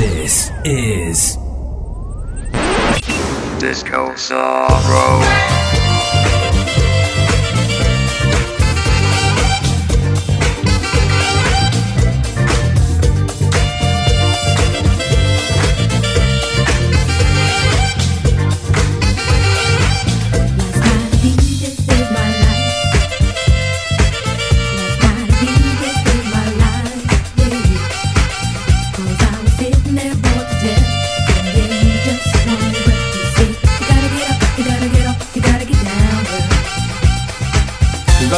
This is Discosauro.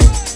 down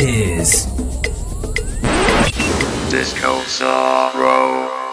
is Discosauro.